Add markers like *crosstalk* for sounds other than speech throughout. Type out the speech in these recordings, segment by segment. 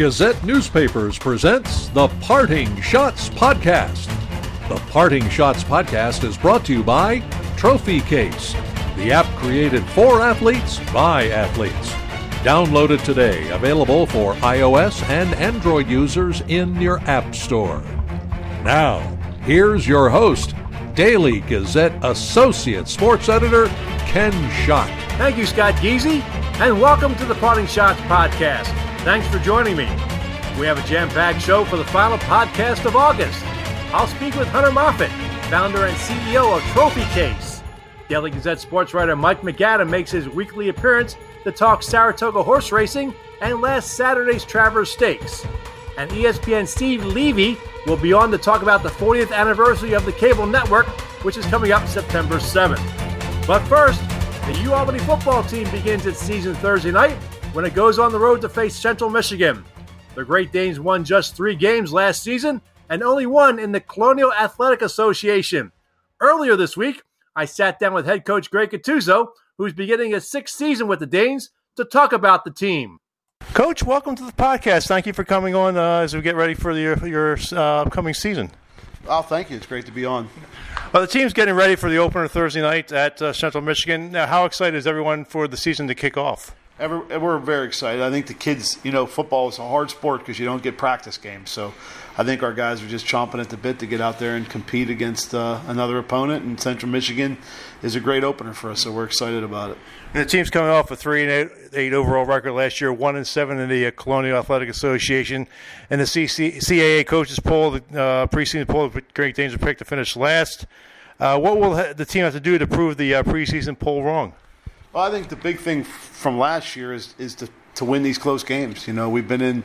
Gazette Newspapers presents the Parting Schotts Podcast. The Parting Schotts Podcast is brought to you by Trophecase, the app created for athletes by athletes. Download it today, available for iOS and Android users in your App Store. Now, here's your host, Daily Gazette Associate Sports Editor, Ken Schott. Thank you, Scott Geezy, and welcome to the Parting Schotts Podcast. Thanks for joining me. We have a jam packed show for the final podcast of August. I'll speak with Hunter Moffatt, founder and CEO of Trophy Case. Daily Gazette sports writer Mike MacAdam makes his weekly appearance to talk Saratoga horse racing and last Saturday's Travers Stakes. And ESPN Steve Levy will be on to talk about the 40th anniversary of the cable network, which is coming up September 7th. But first, the UAlbany football team begins its season Thursday night when it goes on the road to face Central Michigan. The Great Danes won just three games last season and only one in the Colonial Athletic Association. Earlier this week, I sat down with head coach Greg Gattuso, who's beginning his sixth season with the Danes, to talk about the team. Coach, welcome to the podcast. Thank you for coming on uh, as we get ready for the, your, your uh, upcoming season. Oh, thank you. It's great to be on. Well, the team's getting ready for the opener Thursday night at uh, Central Michigan. Now, how excited is everyone for the season to kick off? We're very excited. I think the kids, you know, football is a hard sport because you don't get practice games. So I think our guys are just chomping at the bit to get out there and compete against uh, another opponent. And Central Michigan is a great opener for us, so we're excited about it. And the team's coming off a three and eight, eight overall record last year, one and seven in the uh, Colonial Athletic Association, and the CC, CAA coaches poll, the uh, preseason poll, Great Danes were picked to finish last. Uh, what will the team have to do to prove the uh, preseason poll wrong? Well, I think the big thing from last year is is to to win these close games. You know, we've been in.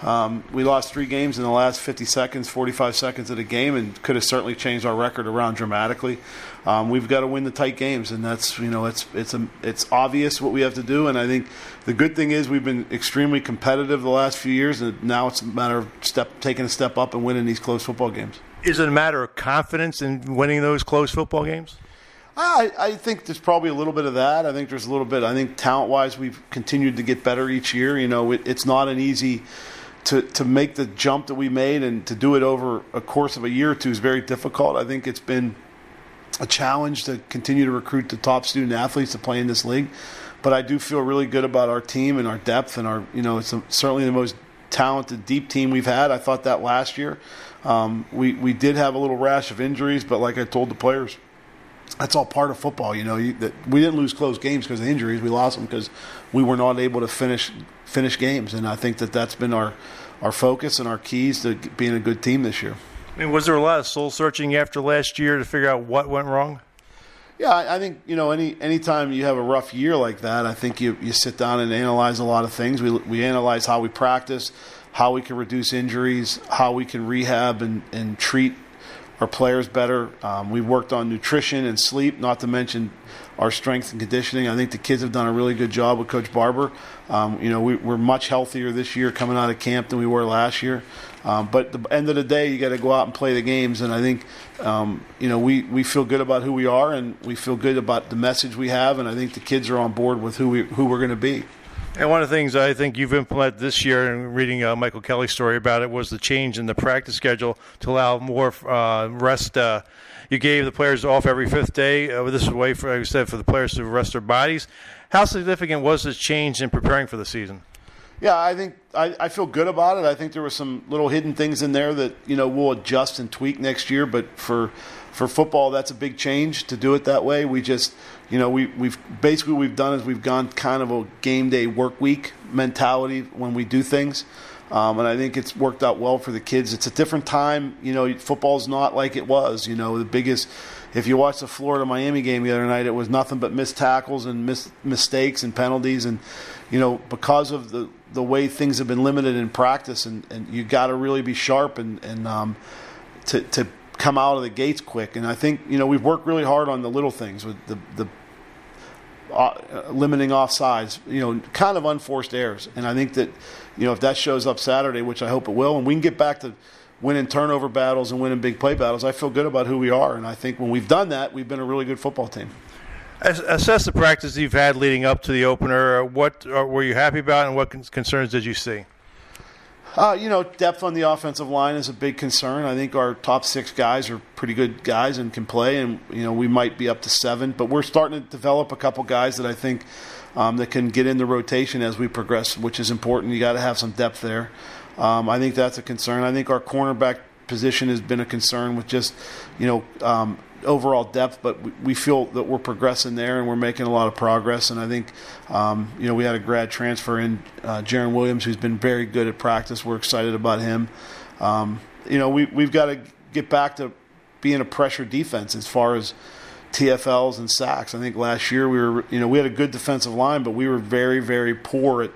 Um, we lost three games in the last 50 seconds, 45 seconds of the game, and could have certainly changed our record around dramatically. Um, we've got to win the tight games, and that's you know it's it's a, it's obvious what we have to do. And I think the good thing is we've been extremely competitive the last few years, and now it's a matter of step taking a step up and winning these close football games. Is it a matter of confidence in winning those close football games? I, I think there's probably a little bit of that. I think there's a little bit. I think talent wise, we've continued to get better each year. You know, it, it's not an easy to to make the jump that we made and to do it over a course of a year or two is very difficult. I think it's been a challenge to continue to recruit the top student athletes to play in this league. But I do feel really good about our team and our depth and our you know it's a, certainly the most talented deep team we've had. I thought that last year. Um, we we did have a little rash of injuries, but like I told the players that's all part of football. You know, you, that we didn't lose close games because of injuries. We lost them because we were not able to finish finish games, and I think that that's been our our focus and our keys to being a good team this year. I mean, was there a lot of soul searching after last year to figure out what went wrong? Yeah, I, I think you know any anytime you have a rough year like that, I think you you sit down and analyze a lot of things. We we analyze how we practice, how we can reduce injuries, how we can rehab and and treat our players better. Um, we've worked on nutrition and sleep, not to mention our strength and conditioning. I think the kids have done a really good job with Coach Barber. Um, you know, we, are much healthier this year coming out of camp than we were last year. Um, but at the end of the day, you got to go out and play the games. And I think, um, you know, we, we feel good about who we are and we feel good about the message we have. And I think the kids are on board with who, we, who we're going to be. And one of the things I think you've implemented this year, and reading uh, Michael Kelly's story about it, was the change in the practice schedule to allow more uh, rest. Uh, you gave the players off every fifth day. Uh, this is a way, for, like I said, for the players to rest their bodies. How significant was this change in preparing for the season? Yeah, I think I, I feel good about it. I think there were some little hidden things in there that you know we'll adjust and tweak next year. But for for football, that's a big change to do it that way. We just you know, we, we've basically what we've done is we've gone kind of a game day work week mentality when we do things. Um, and I think it's worked out well for the kids. It's a different time. You know, football's not like it was. You know, the biggest. If you watch the Florida Miami game the other night, it was nothing but missed tackles and mis- mistakes and penalties. And you know, because of the the way things have been limited in practice, and, and you got to really be sharp and and um, to to come out of the gates quick. And I think you know we've worked really hard on the little things with the the uh, limiting offsides, you know, kind of unforced errors. And I think that you know if that shows up Saturday, which I hope it will, and we can get back to winning turnover battles and winning big play battles, I feel good about who we are. And I think when we've done that, we've been a really good football team. Assess the practice you've had leading up to the opener. What uh, were you happy about, and what concerns did you see? Uh, you know, depth on the offensive line is a big concern. I think our top six guys are pretty good guys and can play, and you know we might be up to seven, but we're starting to develop a couple guys that I think um, that can get in the rotation as we progress, which is important. You got to have some depth there. Um, I think that's a concern. I think our cornerback position has been a concern with just, you know, um, overall depth, but we feel that we're progressing there and we're making a lot of progress. And I think, um, you know, we had a grad transfer in uh, Jarren Williams, who's been very good at practice. We're excited about him. Um, you know, we we've got to get back to being a pressure defense as far as TFLs and sacks. I think last year we were, you know, we had a good defensive line, but we were very, very poor at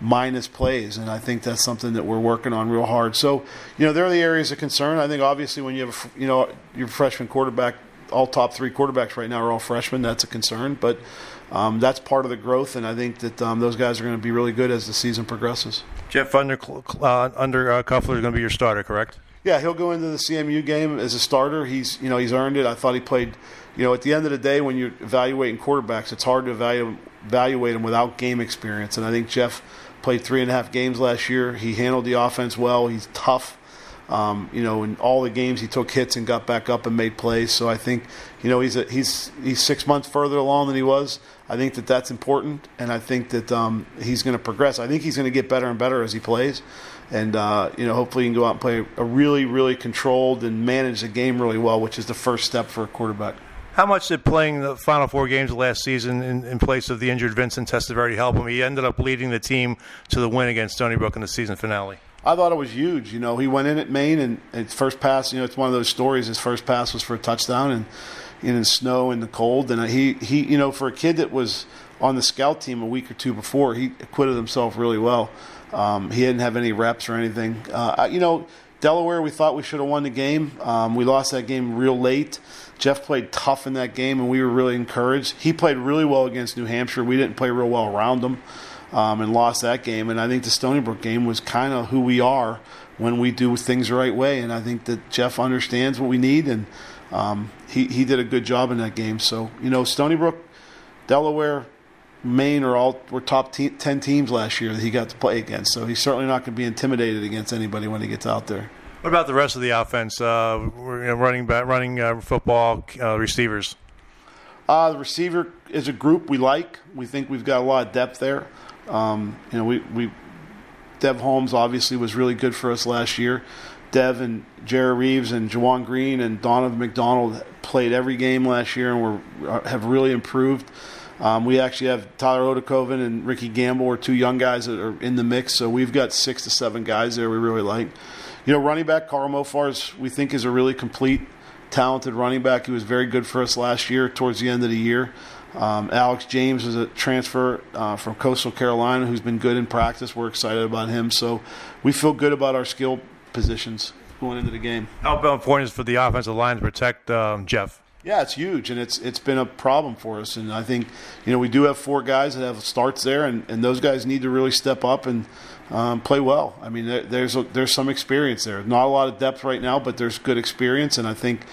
minus plays, and I think that's something that we're working on real hard. So, you know, there are the areas of concern. I think obviously when you have, a, you know, your freshman quarterback, all top three quarterbacks right now are all freshmen. That's a concern, but um, that's part of the growth, and I think that um, those guys are going to be really good as the season progresses. Jeff Under uh, Under uh, Cuffler is going to be your starter, correct? Yeah, he'll go into the CMU game as a starter. He's, you know, he's earned it. I thought he played. You know, at the end of the day, when you're evaluating quarterbacks, it's hard to evaluate evaluate them without game experience, and I think Jeff played three and a half games last year. He handled the offense well. He's tough. Um, you know, in all the games he took hits and got back up and made plays. So I think, you know, he's a, he's he's six months further along than he was. I think that that's important, and I think that um, he's going to progress. I think he's going to get better and better as he plays, and uh, you know, hopefully he can go out and play a really, really controlled and manage the game really well, which is the first step for a quarterback. How much did playing the final four games last season in, in place of the injured Vincent Testaverde help him? He ended up leading the team to the win against Stony Brook in the season finale. I thought it was huge. You know, he went in at Maine and his first pass. You know, it's one of those stories. His first pass was for a touchdown, and in the snow and the cold. And he, he, you know, for a kid that was on the scout team a week or two before, he acquitted himself really well. Um, he didn't have any reps or anything. Uh, you know, Delaware, we thought we should have won the game. Um, we lost that game real late. Jeff played tough in that game, and we were really encouraged. He played really well against New Hampshire. We didn't play real well around them um, and lost that game. And I think the Stony Brook game was kind of who we are when we do things the right way. And I think that Jeff understands what we need, and um, he, he did a good job in that game. So, you know, Stony Brook, Delaware, Maine are all were top te- ten teams last year that he got to play against. So he's certainly not going to be intimidated against anybody when he gets out there. What about the rest of the offense? Uh, we're you know, running back, running uh, football, uh, receivers. Uh, the receiver is a group we like. We think we've got a lot of depth there. Um, you know, we, we Dev Holmes obviously was really good for us last year. Dev and Jared Reeves and Jawan Green and Donovan McDonald played every game last year and were uh, have really improved. Um, we actually have Tyler Odekoven and Ricky Gamble are two young guys that are in the mix. So we've got six to seven guys there we really like. You know, running back Carl Mofars, we think is a really complete, talented running back. He was very good for us last year towards the end of the year. Um, Alex James is a transfer uh, from Coastal Carolina who's been good in practice. We're excited about him. So we feel good about our skill positions going into the game. Important is for the offensive line to protect um, Jeff? Yeah, it's huge, and it's it's been a problem for us. And I think you know we do have four guys that have starts there, and, and those guys need to really step up and um, play well. I mean, there, there's a, there's some experience there. Not a lot of depth right now, but there's good experience, and I think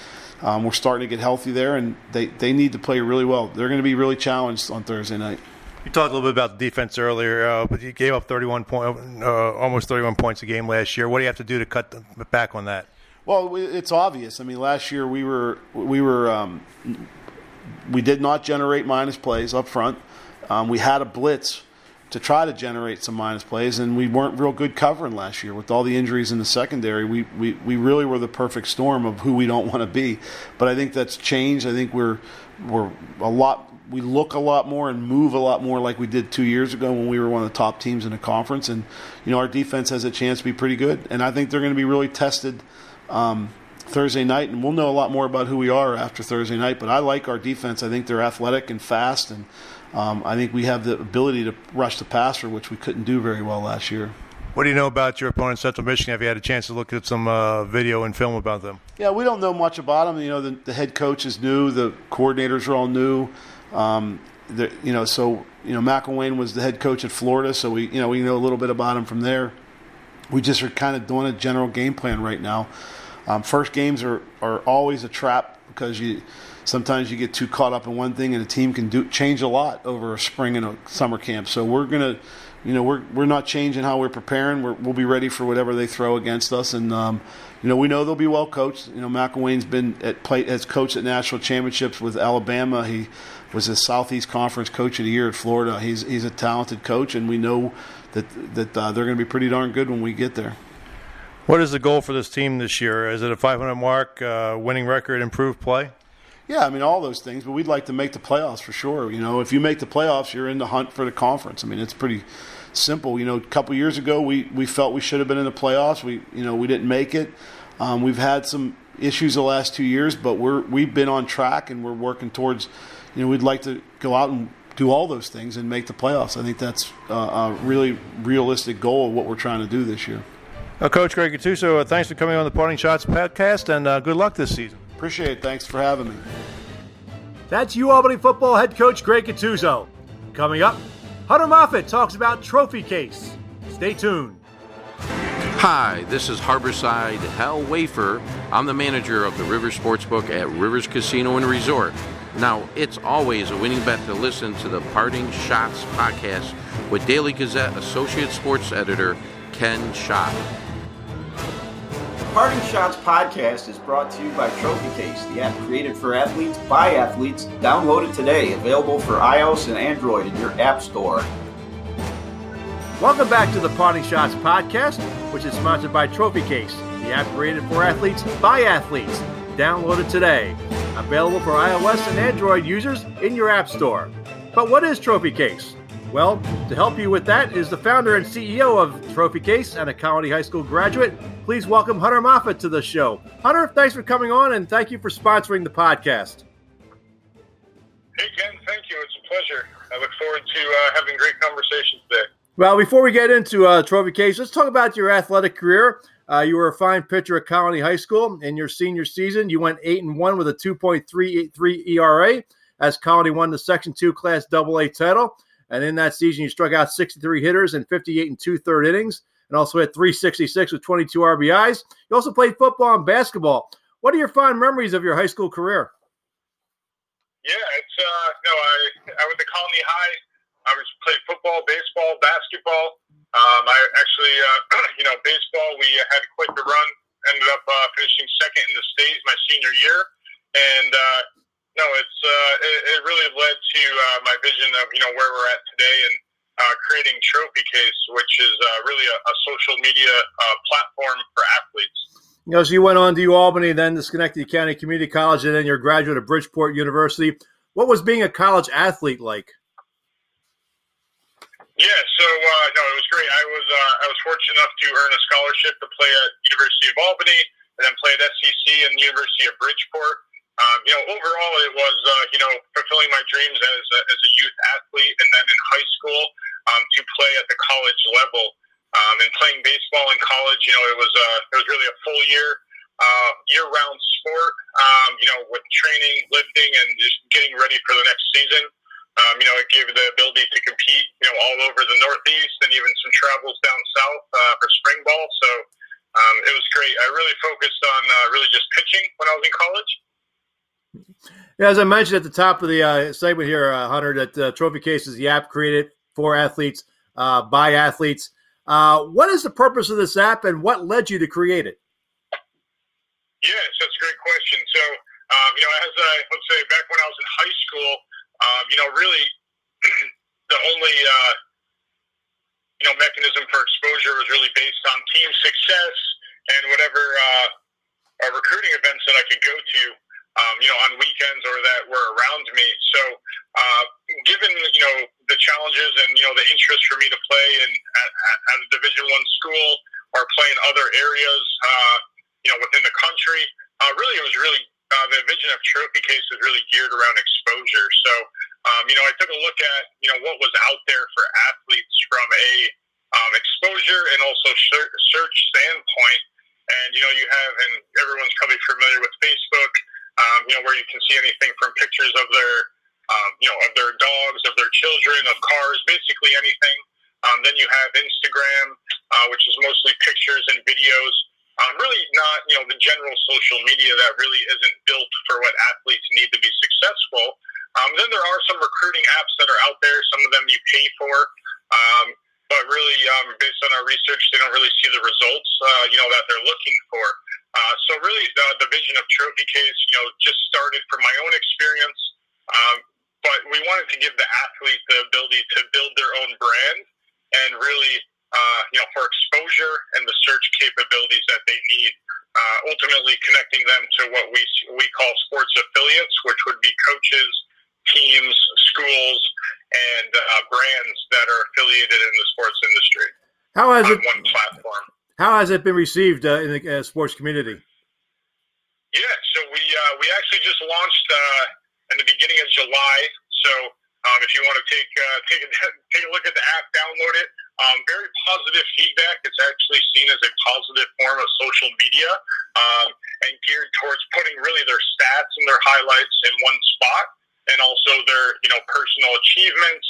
um, we're starting to get healthy there. And they, they need to play really well. They're going to be really challenged on Thursday night. You talked a little bit about the defense earlier, uh, but you gave up 31 point, uh, almost 31 points a game last year. What do you have to do to cut back on that? Well, it's obvious. I mean, last year we were we were um, we did not generate minus plays up front. Um, we had a blitz to try to generate some minus plays, and we weren't real good covering last year with all the injuries in the secondary. We, we, we really were the perfect storm of who we don't want to be. But I think that's changed. I think we're we're a lot. We look a lot more and move a lot more like we did two years ago when we were one of the top teams in the conference. And you know our defense has a chance to be pretty good, and I think they're going to be really tested. Um, Thursday night, and we'll know a lot more about who we are after Thursday night. But I like our defense. I think they're athletic and fast, and um, I think we have the ability to rush the passer, which we couldn't do very well last year. What do you know about your opponent, Central Michigan? Have you had a chance to look at some uh, video and film about them? Yeah, we don't know much about them. You know, the, the head coach is new, the coordinators are all new. Um, the, you know, so you know, McElwain was the head coach at Florida, so we you know we know a little bit about him from there. We just are kind of doing a general game plan right now. Um, first games are, are always a trap because you sometimes you get too caught up in one thing, and a team can do change a lot over a spring and a summer camp. So we're gonna, you know, we're we're not changing how we're preparing. we will be ready for whatever they throw against us, and um, you know, we know they'll be well coached. You know, McElwain's been at play as coach at national championships with Alabama. He was a Southeast Conference Coach of the Year at Florida. He's he's a talented coach, and we know that that uh, they're going to be pretty darn good when we get there. What is the goal for this team this year? Is it a 500 mark, uh, winning record, improved play? Yeah, I mean all those things, but we'd like to make the playoffs for sure. You know, if you make the playoffs, you're in the hunt for the conference. I mean, it's pretty simple. You know, a couple years ago, we, we felt we should have been in the playoffs. We you know we didn't make it. Um, we've had some issues the last two years, but we're we've been on track and we're working towards. You know, we'd like to go out and do all those things and make the playoffs. I think that's uh, a really realistic goal of what we're trying to do this year. Uh, Coach Greg Gattuso, uh, thanks for coming on the Parting Schotts podcast, and uh, good luck this season. Appreciate it. Thanks for having me. That's UAlbany football head coach Greg Gattuso. Coming up, Hunter Moffatt talks about Trophecase. Stay tuned. Hi, this is Harborside Hal Wafer. I'm the manager of the Rivers Sportsbook at Rivers Casino and Resort. Now, it's always a winning bet to listen to the Parting Schotts podcast with Daily Gazette Associate Sports Editor Ken Schott. Parting Schotts podcast is brought to you by Trophecase, the app created for athletes by athletes. Download it today, available for iOS and Android in your app store. Welcome back to the Parting Schotts podcast, which is sponsored by Trophecase, the app created for athletes by athletes. Download it today. Available for iOS and Android users in your app store. But what is Trophecase? Well, to help you with that is the founder and CEO of Trophecase and a Colonie High School graduate. Please welcome Hunter Moffatt to the show. Hunter, thanks for coming on and thank you for sponsoring the podcast. Hey, Ken, thank you. It's a pleasure. I look forward to uh, having great conversations today. Well, before we get into uh, Trophecase, let's talk about your athletic career. Uh, you were a fine pitcher at Colonie High School. In your senior season, you went eight and one with a 2.33 ERA as Colonie won the Section Two Class AA title. And in that season, you struck out 63 hitters in 58 and two third innings, and also had 366 with 22 RBIs. You also played football and basketball. What are your fond memories of your high school career? Yeah, it's uh, no, I I went to Colonie High I was played football, baseball, basketball. Um, I actually, uh, *clears throat* you know, baseball. We had quite the run. Ended up uh, finishing second in the state my senior year, and uh, no, it's uh, it, it really led to uh, my vision of you know where we're at today and uh, creating Trophecase, which is uh, really a, a social media uh, platform for athletes. You know, so you went on to Albany, then to Schenectady County Community College, and then you're a graduate of Bridgeport University. What was being a college athlete like? Yeah, so uh, no, it was great. I was uh, I was fortunate enough to earn a scholarship to play at University of Albany, and then play at SEC and the University of Bridgeport. Um, you know, overall, it was uh, you know fulfilling my dreams as a, as a youth athlete, and then in high school um, to play at the college level. Um, and playing baseball in college, you know, it was uh, it was really a full year, uh, year round sport. Um, you know, with training, lifting, and just getting ready for the next season. Um, you know, it gave the ability to compete, you know, all over the Northeast and even some travels down south uh, for spring ball. So um, it was great. I really focused on uh, really just pitching when I was in college. Yeah, as I mentioned at the top of the uh, segment here, uh, Hunter, that uh, Trophecase is the app created for athletes uh, by athletes. what is the purpose of this app, and what led you to create it? Yes, that's a great question. So, um, you know, as I let's say back when I was in high school, um, you know, really *clears throat* the only uh, you know mechanism for exposure was really based on team success and whatever uh, uh, recruiting events that I could go to. Um, you know, on weekends or that were around me. So, uh, given you know the challenges and you know the interest for me to play in at, at a Division One school or play in other areas, uh, you know, within the country, uh, really it was really uh, the vision of Trophecase is really geared around exposure. So, um, you know, I took a look at you know what was out there for athletes from a um, exposure and also search standpoint. And you know, you have, and everyone's probably familiar with Facebook. Um, you know, where you can see anything from pictures of their, um, you know, of their dogs, of their children, of cars, basically anything. Um, then you have Instagram, uh, which is mostly pictures and videos um, really not, you know, the general social media that really isn't built for what athletes need to be successful. Um, then there are some recruiting apps that are out there. Some of them you pay for. Um, but really, um, based on our research, they don't really see the results, uh, you know, that they're looking for. So really, the, the vision of Trophecase, you know, just started from my own experience. Um, but we wanted to give the athlete the ability to build their own brand and really, uh, you know, for exposure and the search capabilities that they need. Uh, ultimately, connecting them to what we we call sports affiliates, which would be coaches, teams, schools, and uh, brands that are affiliated in the sports industry. How has it one platform? How has it been received uh, in the uh, sports community? Yeah, so we uh, we actually just launched uh, in the beginning of July. So um, if you want to take uh, take a, take a look at the app, download it. Um, very positive feedback. It's actually seen as a positive form of social media um, and geared towards putting really their stats and their highlights in one spot and also their you know personal achievements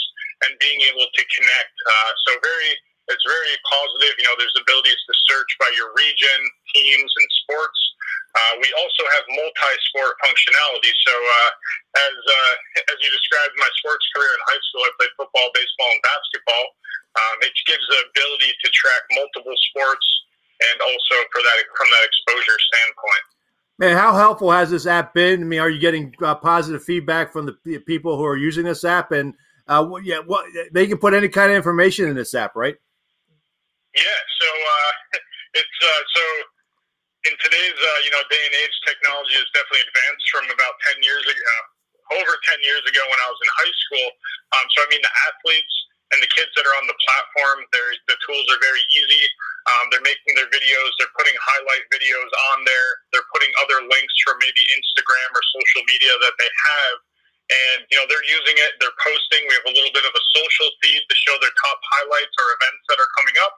and being able to connect. Uh, so very, it's very positive. You know, there's abilities to search by your region, teams, and sports. Uh, we also have multi-sport functionality. So uh, as uh, as you described my sports career in high school, I played football, baseball, and basketball. Um, it gives the ability to track multiple sports and also for that from that exposure standpoint. Man, how helpful has this app been? I mean, are you getting uh, positive feedback from the people who are using this app? And uh, yeah, what they can put any kind of information in this app, right? Yeah. So uh, *laughs* it's uh, so in today's uh, you know day and age, technology has definitely advanced from about ten years ago, over ten years ago when I was in high school. Um, so I mean, the athletes and the kids that are on the platform, the tools are very easy. Um, they're making their videos, they're putting highlight videos on there, they're putting other links from maybe Instagram or social media that they have. And, you know, they're using it, they're posting. We have a little bit of a social feed to show their top highlights or events that are coming up.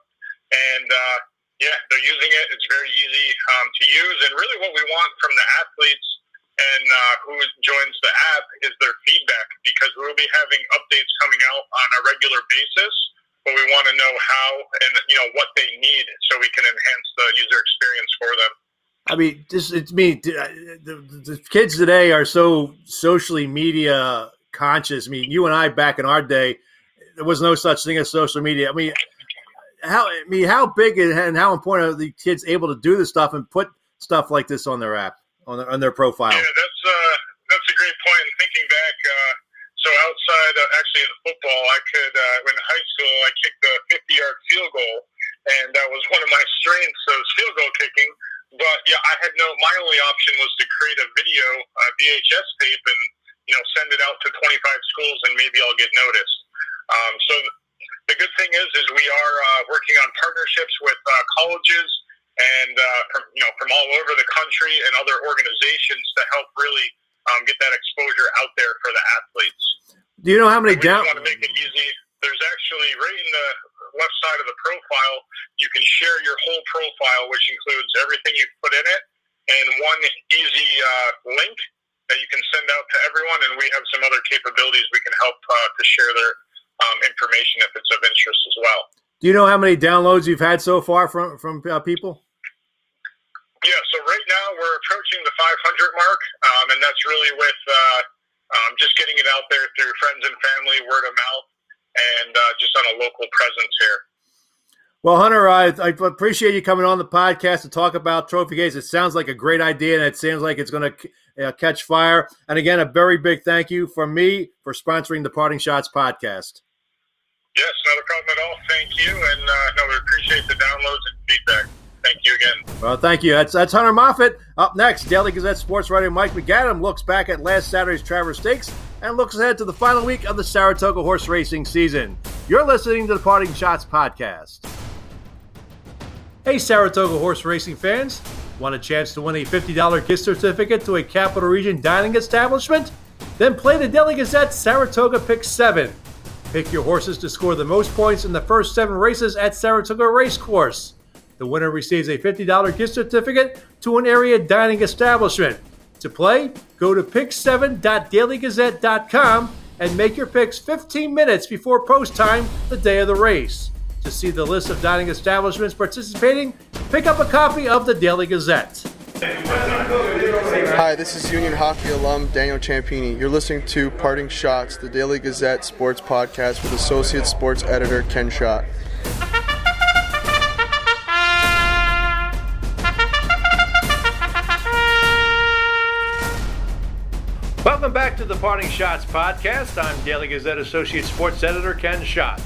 And, uh, yeah, they're using it. It's very easy um, to use. And really, what we want from the athletes and uh, who joins the app is their feedback because we'll be having updates coming out on a regular basis. But we want to know how and you know what they need so we can enhance the user experience for them. I mean, just it's me. The, the kids today are so socially media conscious. I mean, you and I back in our day, there was no such thing as social media. I mean, how I mean, how big and how important are the kids able to do this stuff and put stuff like this on their app? on their, on their profile. Yeah, that's uh, that's a great point. And thinking back, uh, so outside uh, actually in football, I could uh, in high school I kicked a 50 yard field goal, and that was one of my strengths was field goal kicking. But yeah, I had no. My only option was to create a video, a VHS tape, and you know send it out to 25 schools, and maybe I'll get noticed. Um, so the good thing is, is we are uh, working on partnerships with uh, colleges and uh, from you know from all over the country and other organizations to help really um, get that exposure out there for the athletes. Do you know how many down? want to make it easy. There's actually right in the left side of the profile, you can share your whole profile, which includes everything you put in it, and one easy uh, link that you can send out to everyone. And we have some other capabilities we can help uh, to share their um, information if it's of interest as well. Do you know how many downloads you've had so far from from uh, people? Yeah, so right now we're approaching the 500 mark, um, and that's really with uh, um, just getting it out there through friends and family, word of mouth, and uh, just on a local presence here. Well, Hunter, I, I, appreciate you coming on the podcast to talk about Trophecase. It sounds like a great idea, and it seems like it's going to uh, catch fire. And again, a very big thank you from me for sponsoring the Parting Schotts podcast. Yes, not a problem at all. Thank you, and uh, no, we appreciate the downloads and feedback. Thank you again. Well, thank you. That's, that's Hunter Moffatt. Up next, Daily Gazette sports writer Mike MacAdam looks back at last Saturday's Travers Stakes and looks ahead to the final week of the Saratoga horse racing season. You're listening to the Parting Schotts podcast. Hey, Saratoga horse racing fans. Want a chance to win a $50 gift certificate to a Capital Region dining establishment? Then play the Daily Gazette Saratoga Pick 7. Pick your horses to score the most points in the first seven races at Saratoga Racecourse. The winner receives a $50 gift certificate to an area dining establishment. To play, go to pick7.dailygazette.com and make your picks 15 minutes before post time the day of the race. To see the list of dining establishments participating, pick up a copy of the Daily Gazette. Hi, this is Union Hockey alum Daniel Ciampini. You're listening to Parting Schotts, the Daily Gazette sports podcast with Associate Sports Editor Ken Schott. To the Parting Schotts podcast. I'm Daily Gazette Associate Sports Editor Ken Schott.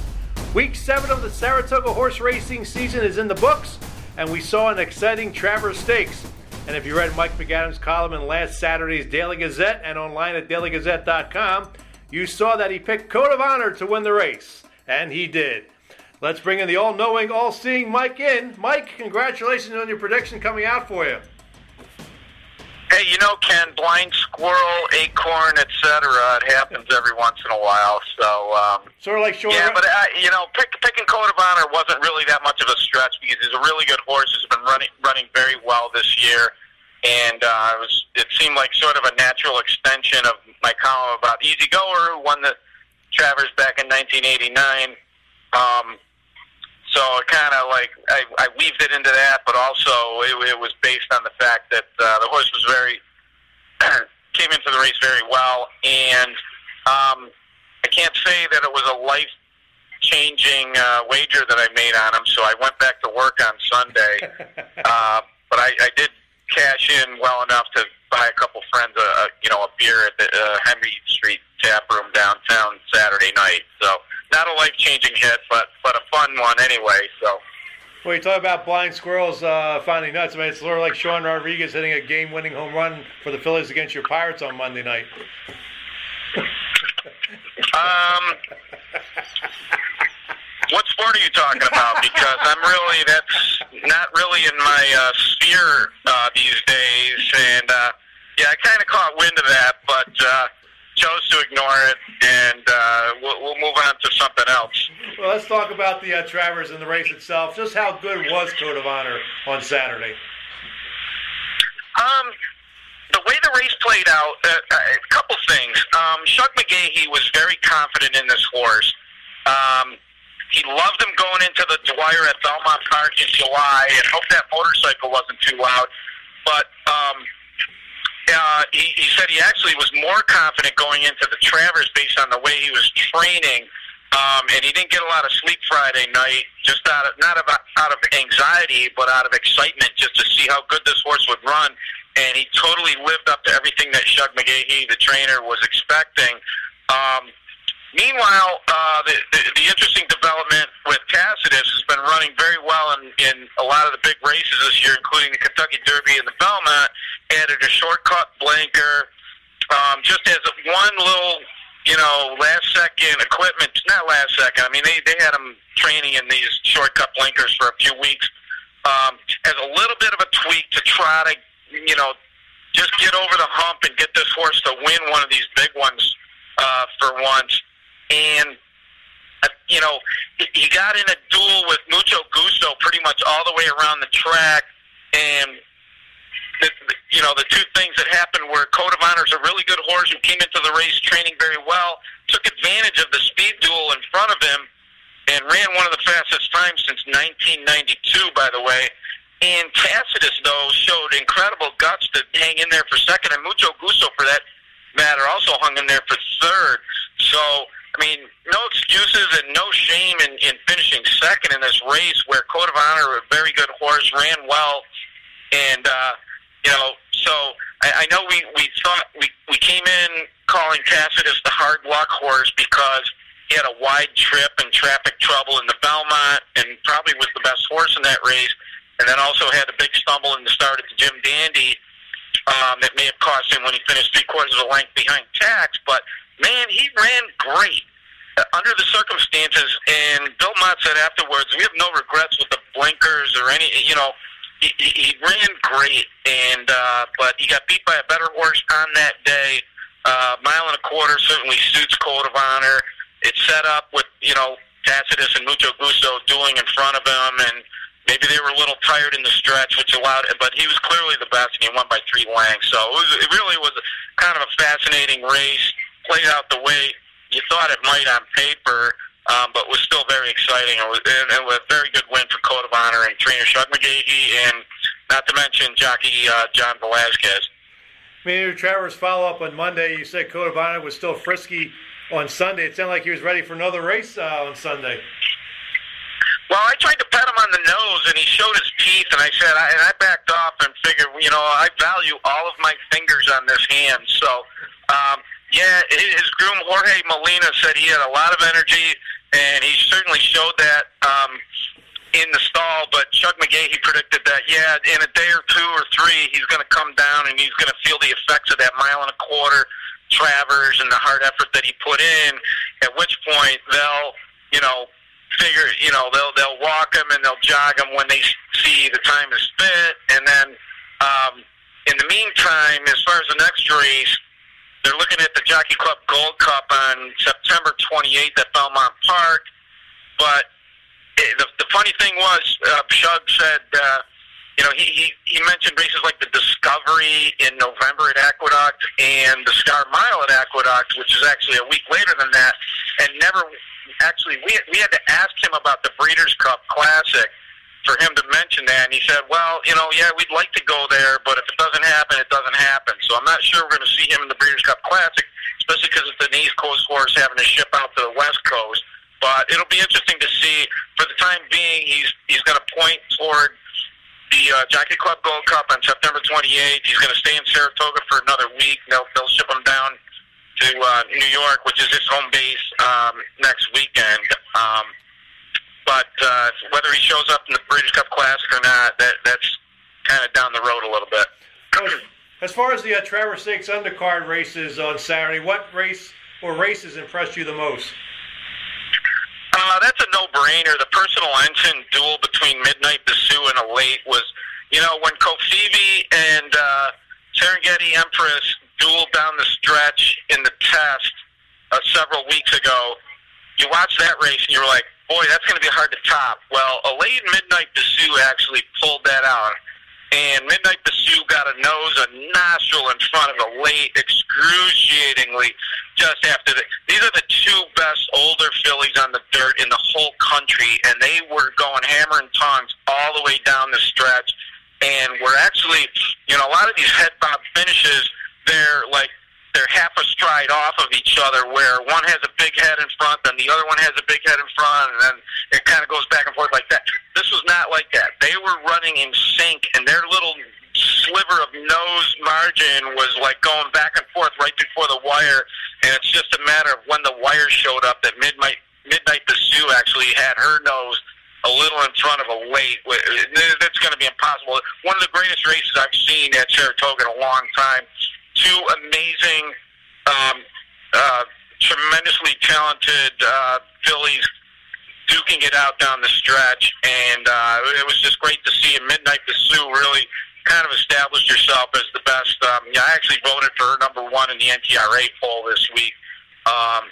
Week seven of the Saratoga horse racing season is in the books, and we saw an exciting Travers Stakes. And if you read Mike MacAdam's column in last Saturday's Daily Gazette and online at dailygazette.com, you saw that he picked Code of Honor to win the race. And he did. Let's bring in the all knowing, all seeing Mike in. Mike, congratulations on your prediction coming out for you. Hey, you know, Ken, blind squirrel, acorn, etc. It happens every once in a while. So, um, sort of like Sean. Yeah, but uh, you know, pick, picking Code of Honor wasn't really that much of a stretch because he's a really good horse. He's been running running very well this year, and uh, it was it seemed like sort of a natural extension of my column about Easy Goer, who won the Travers back in 1989. Um, so it kind of like I, I weaved it into that, but also it, it was based on the fact that uh, the horse was very *clears throat* came into the race very well, and um, I can't say that it was a life changing uh, wager that I made on him. So I went back to work on Sunday, *laughs* uh, but I, I did cash in well enough to buy a couple friends a, a you know a beer at the uh, Henry Street tap room downtown Saturday night. So not a life changing hit, but fun one anyway. So. Well, you talk about blind squirrels uh, finding nuts. I mean, it's sort of like Sean Rodriguez hitting a game-winning home run for the Phillies against your Pirates on Monday night. um, what sport are you talking about? Because I'm really that's not really in my uh, sphere uh, these days, and uh, yeah, I kind of caught wind of that, but. Uh, chose to ignore it, and uh, we'll, we'll move on to something else. Well, let's talk about the uh, Travers and the race itself. Just how good was Code of Honor on Saturday? Um, the way the race played out, uh, a couple things. Um, Shug McGaughey was very confident in this horse. Um, he loved him going into the Dwyer at Belmont Park in July, and hoped that motorcycle wasn't too loud. But um, uh, he, he said he actually was more confident going into the Travers based on the way he was training. Um, and he didn't get a lot of sleep Friday night, just out of not of, out of anxiety, but out of excitement, just to see how good this horse would run. And he totally lived up to everything that Shug McGaughey, the trainer, was expecting. Um, Meanwhile, uh, the, the, the interesting development with Tacitus has been running very well in, in a lot of the big races this year, including the Kentucky Derby and the Belmont. Added a shortcut blanker, um, just as one little, you know, last second equipment. Not last second. I mean, they they had him training in these shortcut blinkers for a few weeks. Um, as a little bit of a tweak to try to, you know, just get over the hump and get this horse to win one of these big ones uh, for once and uh, you know he got in a duel with Mucho Gusto pretty much all the way around the track, and the, the, you know the two things that happened were Code of Honor is a really good horse who came into the race training very well, took advantage of the speed duel in front of him, and ran one of the fastest times since 1992, by the way. And Tacitus, though, showed incredible guts to hang in there for second, and Mucho Gusto, for that matter, also hung in there for third. So I mean, no excuses and no shame in, in finishing second in this race where Code of Honor, a very good horse, ran well. And, uh, you know, so I, I know we, we thought we, we came in calling Tacitus the hard luck horse because he had a wide trip and traffic trouble in the Belmont and probably was the best horse in that race. And then also had a big stumble in the start at the Jim Dandy um, that may have cost him when he finished three quarters of a length behind Tax. But man, he ran great uh, under the circumstances. And Bill Mott said afterwards, we have no regrets with the blinkers or any, you know, he, he ran great. And, uh, but he got beat by a better horse on that day. Uh, mile and a quarter certainly suits Code of Honor. It's set up with, you know, Tacitus and Mucho Gusto dueling in front of him and, Maybe they were a little tired in the stretch, which allowed it, but he was clearly the best, and he won by three lengths. So it, was, it really was kind of a fascinating race played out the way you thought it might on paper, um, but was still very exciting. It was, and it was a very good win for Code of Honor and trainer Shug McGaughey, and not to mention jockey uh, John Velazquez. mean, Travers follow up on Monday. You said Code of Honor was still frisky on Sunday. It sounded like he was ready for another race uh, on Sunday. Well, I tried to pet him on the nose, and he showed his teeth, and I said, I, and I backed off and figured, you know, I value all of my fingers on this hand. So, um, yeah, his groom Jorge Molina said he had a lot of energy, and he certainly showed that um, in the stall. But Shug McGaughey predicted that, yeah, in a day or two or three, he's going to come down and he's going to feel the effects of that mile and a quarter Travers and the hard effort that he put in. At which point they'll, you know, figure, you know, they'll they'll walk him and they'll jog him when they see the time is fit, and then um, in the meantime, as far as the next race, they're looking at the Jockey Club Gold Cup on September 28th at Belmont Park. But it, the, the funny thing was, uh, Shug said, uh, you know, he, he, he mentioned races like the Discovery in November at Aqueduct and the Cigar Mile at Aqueduct, which is actually a week later than that, and never actually we we had to ask him about the Breeders' Cup Classic for him to mention that, and he said, "Well, you know, yeah, we'd like to go there, but if it doesn't happen, it doesn't happen." So I'm not sure we're going to see him in the Breeders' Cup Classic, especially because it's an East Coast horse having to ship out to the West Coast. But it'll be interesting to see. For the time being, he's he's going to point toward the uh, Jockey Club Gold Cup on September 28th. He's going to stay in Saratoga for another week. They'll they'll ship him down to uh, New York, which is his home base um, next weekend. Um, but uh, whether he shows up in the Breeders' Cup Classic or not, that that's kind of down the road a little bit. As far as the uh, Travers Stakes undercard races on Saturday, what race or races impressed you the most? Uh, that's a no-brainer. The personal ensign duel between Midnight Bisou and Elate was, you know, when Covfefe and uh, Serengeti Empress dueled down the stretch in the test uh, several weeks ago. You watch that race and you're like, boy, that's going to be hard to top. Well, Elate and Midnight Bisou actually pulled that out. And Midnight Bisou got a nose, a nostril in front of Elate excruciatingly just after the. These are the two best older fillies on the dirt in the whole country, and they were going hammer and tongs all the way down the stretch. And we're actually, you know, a lot of these head bob finishes, they're like they're half a stride off of each other where one has a big head in front and the other one has a big head in front and then it kind of goes back and forth like that. This was not like that. They were running in sync and their little sliver of nose margin was like going back and forth right before the wire and it's just a matter of when the wire showed up that midnight midnight Bisou actually had her nose a little in front of a Elate. That's going to be impossible. One of the greatest races I've seen at Saratoga in a long time two amazing, um, uh, tremendously talented uh, fillies duking it out down the stretch, and uh, it was just great to see. Midnight Bisou really kind of established herself as the best. Um, yeah, I actually voted for her number one in the NTRA poll this week. Um,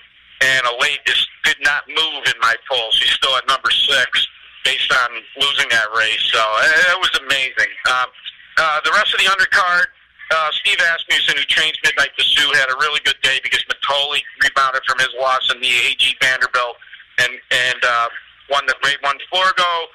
and Elate just did not move in my poll. She's still at number six based on losing that race. So it, it was amazing. Um, uh, the rest of the undercard, uh, Steve Asmussen, who trains Midnight Bisou, had a really good day because Mitole rebounded from his loss in the AG Vanderbilt and and uh, won the Grade One Forego.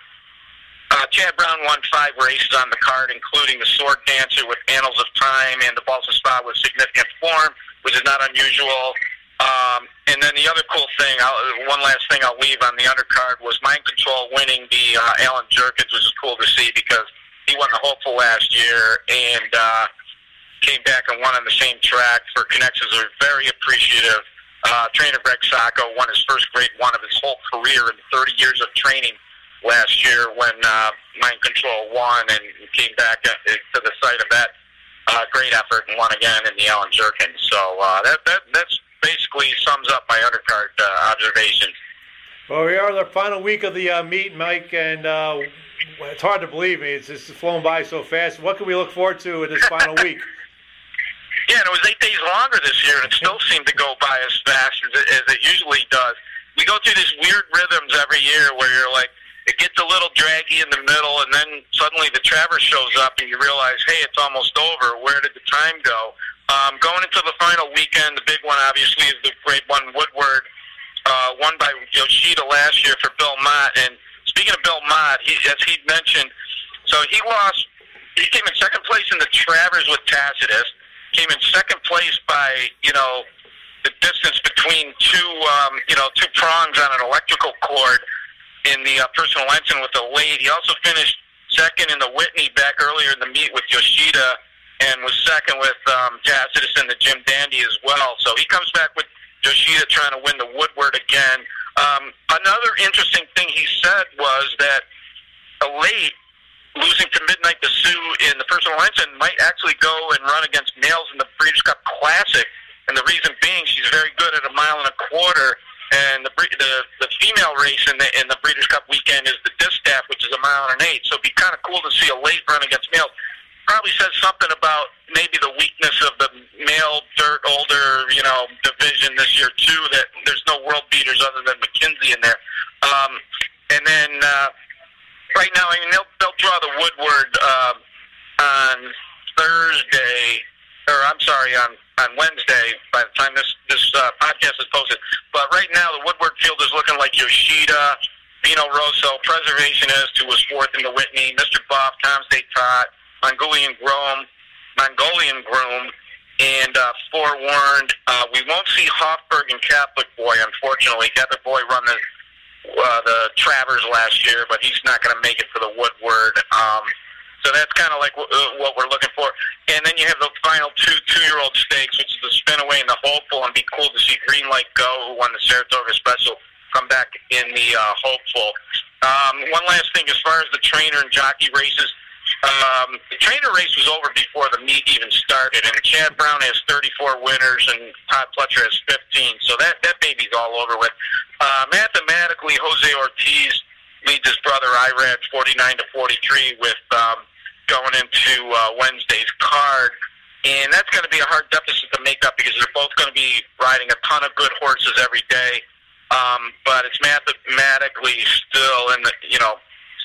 Uh, Chad Brown won five races on the card, including the Sword Dancer with Annals of Time and the Ballston Spa with significant form, which is not unusual. Um, and then the other cool thing, I'll, one last thing I'll leave on the undercard was Mind Control winning the uh, Allen Jerkens, which is cool to see because he won the Hopeful last year and uh, came back and won on the same track for connections. Are very appreciative. Uh, trainer Greg Sacco won his first grade one of his whole career in 30 years of training last year when uh, Mind Control won and came back to the site of that uh, great effort and won again in the Allen Jerkens. So uh, that that that's basically sums up my undercard uh, observations. Well, we are in the final week of the uh, meet, Mike, and uh, it's hard to believe. me. It's just flown by so fast. What can we look forward to in this final week? *laughs* Yeah, and it was eight days longer this year, and it still seemed to go by as fast as it, as it usually does. We go through these weird rhythms every year where you're like, it gets a little draggy in the middle, and then suddenly the Travers shows up, and you realize, hey, it's almost over. Where did the time go? Um, going into the final weekend, the big one obviously is the Grade One Woodward, uh, won by Yoshida last year for Bill Mott. And speaking of Bill Mott, he, as he mentioned, so he lost. He came in second place in the Travers with Tacitus. Came in second place by you know the distance between two um, you know two prongs on an electrical cord in the uh, personal ensign with the lead. He also finished second in the Whitney back earlier in the meet with Yoshida and was second with um, Tacitus and the Jim Dandy as well. So he comes back with Yoshida trying to win the Woodward again. Um, another interesting thing he said was that a late losing to Midnight Bisou in the personal ensign might actually go and run against Nails in the Breeders' Cup Classic. And the reason being, she's very good at a mile and a quarter. And the the, the female race in the in the Breeders' Cup weekend is the distaff, which is a mile and an eight. So it'd be kind of cool to see a late run against Nails. Probably says something about maybe the weakness of the male dirt older, you know, division this year too. That there's no world beaters other than McKinzie in there. Um, and then uh, right now, I mean, they'll they'll draw the Woodward uh, on Thursday, or I'm sorry, on on Wednesday. By the time this this uh, podcast is posted, but right now the Woodward field is looking like Yoshida, Vino Rosso, Preservationist, who was fourth in the Whitney, Mr. Buff, Tom's d'Etat, Mongolian Groom, Mongolian Groom, and uh, forewarned. Uh, we won't see Hofburg and Catholic Boy, unfortunately. Catholic Boy run the uh, the Travers last year, but he's not going to make it for the Woodward. Um, so that's kind of like w- uh, what we're looking for. And then you have the final two two-year-old stakes, which is the Spinaway and the Hopeful, and be cool to see Green Light Go, who won the Saratoga Special, come back in the uh, Hopeful. Um, one last thing, as far as the trainer and jockey races, um, the trainer race was over before the meet even started, and Chad Brown has 34 winners, and Todd Pletcher has 15. So that that baby's all over with. Uh, mathematically, Jose Ortiz leads his brother Irad 49 to 43 with um, going into uh, Wednesday's card. And that's going to be a hard deficit to make up because they're both going to be riding a ton of good horses every day. Um, but it's mathematically still in the, you know,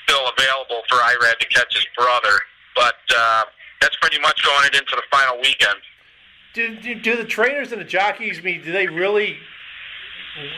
still available for Irad to catch his brother. But uh, that's pretty much going into the final weekend. Do, do, do the trainers and the jockeys I mean? Do they really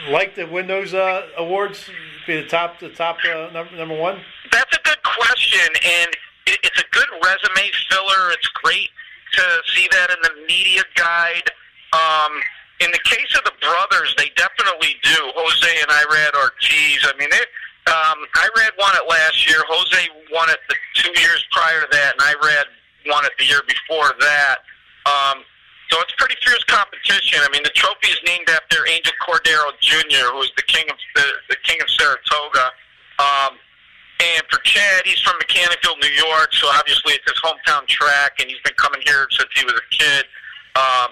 like to win those uh, awards? Be the top, the top uh, number, number one. That's a good question, and it, it's a good resume filler. It's great to see that in the media guide. Um, in the case of the brothers, they definitely do. Jose and Irad Ortiz. I mean, they um, Irad won it last year. Jose won it the two years prior to that, and Irad won it the year before that. Um, so it's pretty fierce competition. I mean, the trophy is named after Angel Cordero Jr., who is the king of the, the king of Saratoga. Um, and for Chad, he's from Mechanicville, New York, so obviously it's his hometown track, and he's been coming here since he was a kid, um,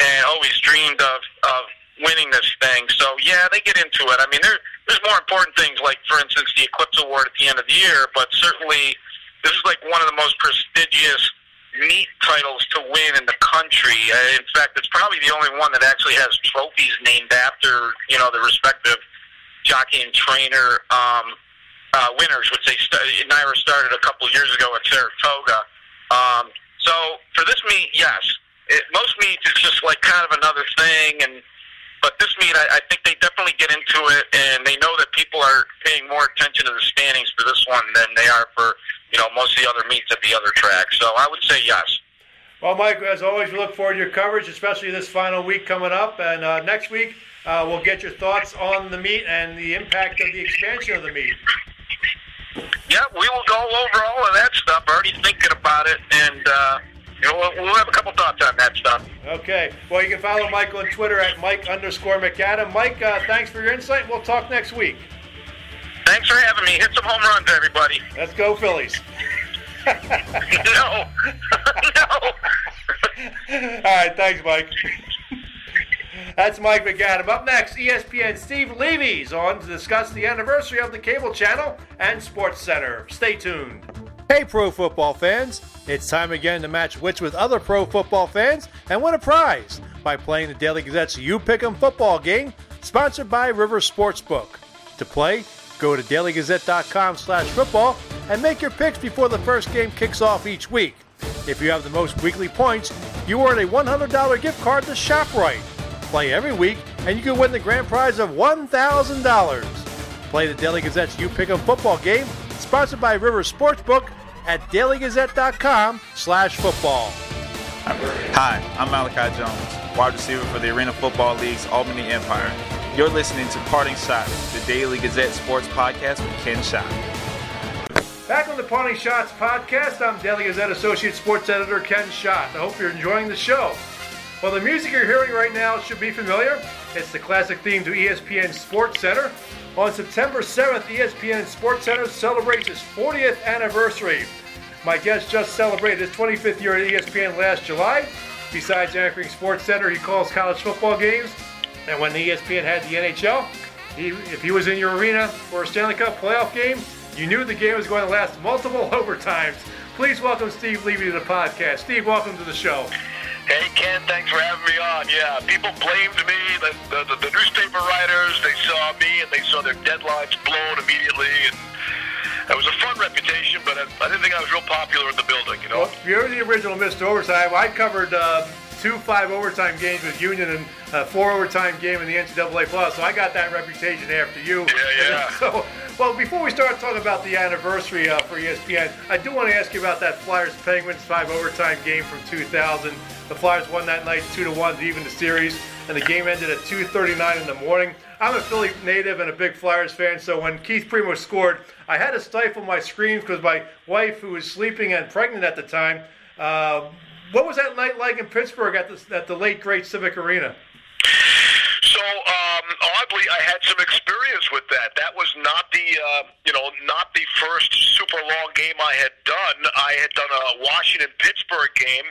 and always dreamed of of winning this thing. So yeah, they get into it. I mean, there, there's more important things like, for instance, the Eclipse Award at the end of the year. But certainly, this is like one of the most prestigious meet titles to win in the country. Uh, in fact, it's probably the only one that actually has trophies named after you know the respective jockey and trainer um, uh, winners, which they st- NYRA started a couple years ago at Saratoga. Um, so for this meet, yes, it, most meets it's just like kind of another thing and but this meet, I, I think they definitely get into it, and they know that people are paying more attention to the standings for this one than they are for you know most of the other meets at the other tracks. So I would say yes. Well, Mike, as always, we look forward to your coverage, especially this final week coming up. And uh, next week, uh, we'll get your thoughts on the meet and the impact of the expansion of the meet. Yeah, we will go over all of that stuff. Already thinking about it, and uh, you know, we'll, we'll have a couple thoughts on that stuff. Okay. Well, you can follow Mike on Twitter at Mike underscore MacAdam. Mike, uh, thanks for your insight. We'll talk next week. Thanks for having me. Hit some home runs, everybody. Let's go, Phillies. *laughs* *laughs* no. *laughs* no. All right. Thanks, Mike. That's Mike MacAdam. Up next, ESPN Steve Levy's on to discuss the anniversary of the cable channel and Sports Center. Stay tuned. Hey, pro football fans! It's time again to match wits with other pro football fans and win a prize by playing the Daily Gazette's You Pick'em football game, sponsored by River Sportsbook. To play, go to dailygazette.com slash football and make your picks before the first game kicks off each week. If you have the most weekly points, you earn a $100 gift card to ShopRite. Play every week, and you can win the grand prize of $1,000. Play the Daily Gazette's You Pick'em football game, sponsored by River Sportsbook at dailygazette.com slash football. Hi, I'm Malachi Jones, wide receiver for the Arena Football League's Albany Empire. You're listening to Parting Schotts, the Daily Gazette Sports Podcast with Ken Schott. Back on the Parting Schotts podcast, I'm Daily Gazette Associate Sports Editor Ken Schott. I hope you're enjoying the show. Well, the music you're hearing right now should be familiar. It's the classic theme to ESPN Sports Center. On September 7th, ESPN Sports Center celebrates its 40th anniversary. My guest just celebrated his 25th year at ESPN last July. Besides anchoring Sports Center, he calls college football games. And when the ESPN had the NHL, he, if he was in your arena for a Stanley Cup playoff game, you knew the game was going to last multiple *laughs* overtimes. Please welcome Steve Levy to the podcast. Steve, welcome to the show. Hey Ken, thanks for having me on. Yeah, people blamed me. The, the, the, the newspaper writers, they saw me and they saw their deadlines blown immediately, and it was a fun reputation. But I, I didn't think I was real popular in the building. You know, well, you're the original Mr. Overtime. I covered uh, two five overtime games with Union and a four overtime game in the NCAA plus, so I got that reputation after you. Yeah, yeah. *laughs* so, well, before we start talking about the anniversary uh, for ESPN, I do want to ask you about that Flyers Penguins five overtime game from 2000. The Flyers won that night two to one to even the series, and the game ended at 2:39 in the morning. I'm a Philly native and a big Flyers fan, so when Keith Primeau scored, I had to stifle my screams because my wife, who was sleeping and pregnant at the time, uh, what was that night like in Pittsburgh at the, at the late great Civic Arena? So um, oddly, I had some experience with that. That was not the uh, you know not the first super long game I had done. I had done a Washington Pittsburgh game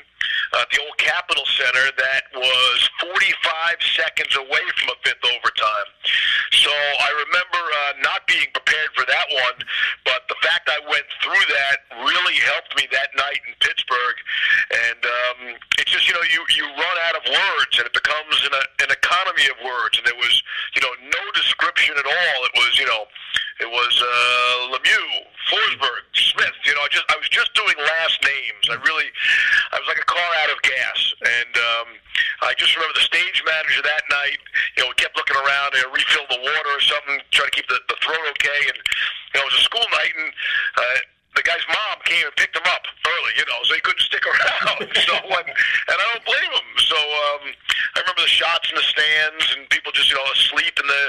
uh, at the old Capitol Center that was 45 seconds away from a fifth overtime. So I remember uh, not being prepared for that one, but the fact I went through that really helped me that night in Pittsburgh. And um, it's just you know you you run out of words and it becomes an, an economy of words. And there was you know no description at all. It was you know it was uh, Lemieux, Forsberg, Smith. You know, I just I was just doing last names. I really I was like a car out of gas, and um, I just remember the stage manager that night. You know, kept looking around and refill the water or something, try to keep the, the throat okay. And you know, it was a school night, and uh, the guy's mom came and picked him up early. You know, so he couldn't stick *laughs* around. so when, and I don't blame him. So um, I remember the shots in the stands and people just you know asleep in the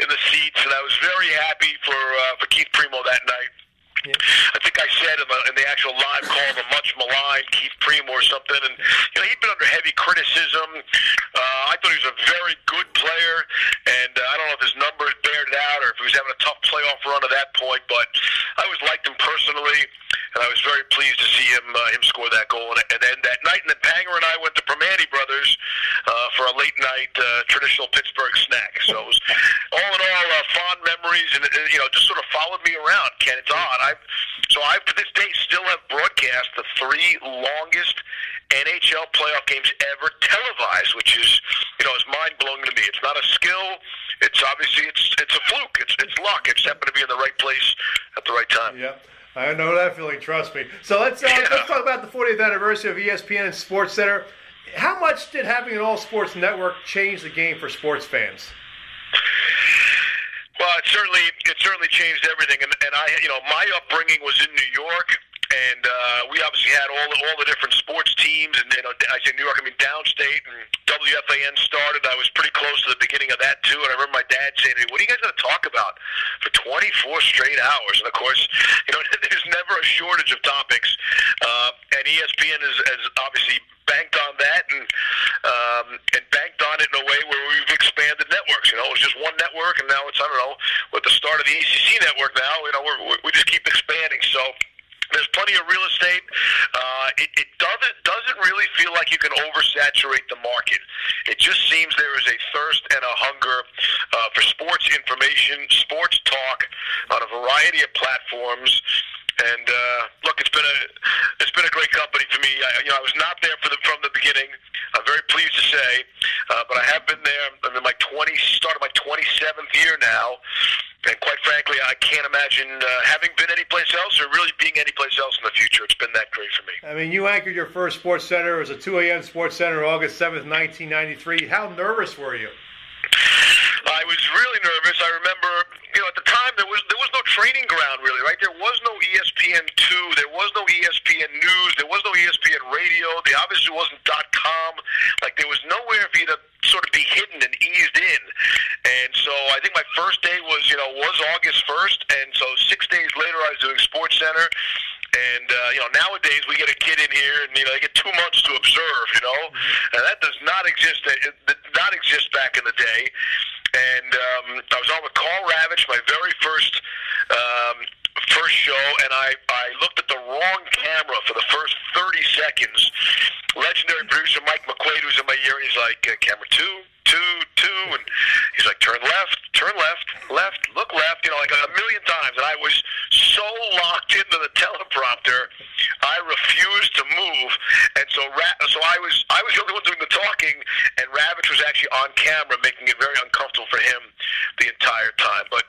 in the seats, and I was very happy for uh, for Keith Primeau that night. Yeah. I think I said in the, in the actual live call, the much maligned Keith Primeau or something, and you know he'd been under heavy criticism. Uh, I thought he was a very good player, and uh, I don't know if his numbers bared it out or if he was having a tough playoff run at that point, but I always liked him personally, and I was very pleased to see him uh, him score that goal. And, and then that night, and then Panger and I went to Primanti Brothers uh, for a late night uh, traditional Pittsburgh snack. So it was *laughs* all in all uh, fond memories, and uh, you know just sort of followed me around. Ken, it's odd. I so I, to this day, still have broadcast the three longest NHL playoff games ever televised, which is, you know, is mind blowing to me. It's not a skill. It's obviously it's it's a fluke. It's it's luck. It's happened to be in the right place at the right time. Yeah. I know that feeling. Trust me. So let's uh, yeah. let's talk about the 40th anniversary of ESPN and Sports Center. How much did having an all sports network change the game for sports fans? Well, it certainly it certainly changed everything, and, and I, you know, my upbringing was in New York, and uh, we obviously had all the all the different sports teams, and know, I say New York, I mean downstate, and WFAN started. I was pretty close to the beginning of that too, and I remember my dad saying me, "What are you guys going to talk about for 24 straight hours?" And of course, *laughs* you know, *laughs* there's never a shortage of topics, uh, and ESPN is, is obviously banked on that and um, and banked on it in a way where we've expanded networks. You know, it was just one network, and now it's I don't know with the start of the ACC network. Now, you know, we're, we just keep expanding. So there's plenty of real estate. Uh, it, it doesn't doesn't really feel like you can oversaturate the market. It just seems there is a thirst and a hunger uh, for sports information, sports talk on a variety of platforms. And uh, look, it's been a it's been a great company for me. I, you know, I was not there for the from the beginning. I'm very pleased to say, uh, but I have been there. I'm in my 20 started my 27th year now, and quite frankly, I can't imagine uh, having been anyplace else or really being anyplace else in the future. It's been that great for me. I mean, you anchored your first sports center. It was a 2 a.m. sports center, August 7th, 1993. How nervous were you? I was really nervous. I remember, you know, at the time there was there was no training ground, really, right? There was no ESPN two, there was no ESPN news, there was no ESPN radio. There obviously wasn't dot com. Like there was nowhere for you to sort of be hidden and eased in. And so I think my first day was, you know, was August first, and so six days later I was doing Sports Center. And uh, you know, nowadays we get a kid in here, and you know, they get two months to observe. You know, and that does not exist. It, it, not exist back in the day. And um, I was on with Karl Ravech, my very first um, first show, and I I looked at the wrong camera for the first 30 seconds. Legendary producer Mike McQuaid, who's in my ear, he's like, uh, camera two, two, two, and he's like, turn left, turn left, left, look left, you know, like a million times. And I was so locked into the teleprompter, I refused to move. And so, Ra- so I was, I was the only one doing the talking, and Ravech was actually on camera, making it very uncomfortable for him the entire time. But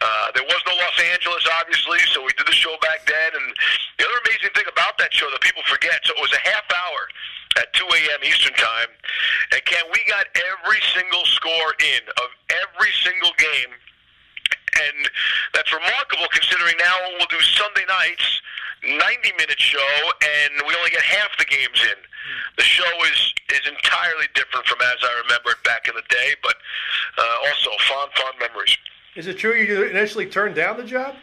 uh, there was no Los Angeles, obviously, so we did the show back then. And the other amazing thing about that show that people forget, so it was a half hour at 2 a.m. Eastern Time. And Ken, we got every single score in of every single game. And that's remarkable considering now we'll do Sunday nights, 90 minute show, and we only get half the games in. The show is, is entirely different from as I remember it back in the day, but uh, also fond, fond memories. Is it true you initially turned down the job?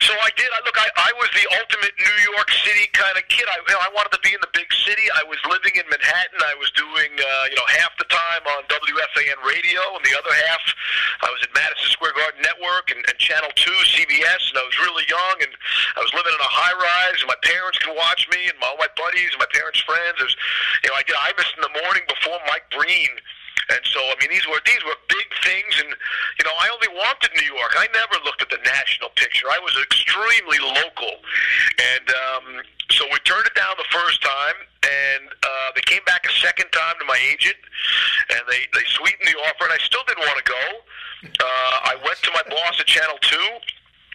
So I did. I look. I, I was the ultimate New York City kind of kid. I, you know, I wanted to be in the big city. I was living in Manhattan. I was doing, uh, you know, half the time on WFAN radio, and the other half I was at Madison Square Garden Network and, and Channel Two, CBS. And I was really young, and I was living in a high rise, and my parents could watch me, and my, all my buddies and my parents' friends. There's, you know, I did Imus in the morning before Mike Breen. And so, I mean, these were these were big things, and you know, I only wanted New York. I never looked at the national picture. I was extremely local, and um, so we turned it down the first time, and uh, they came back a second time to my agent, and they they sweetened the offer, and I still didn't want to go. Uh, I went to my boss at Channel Two.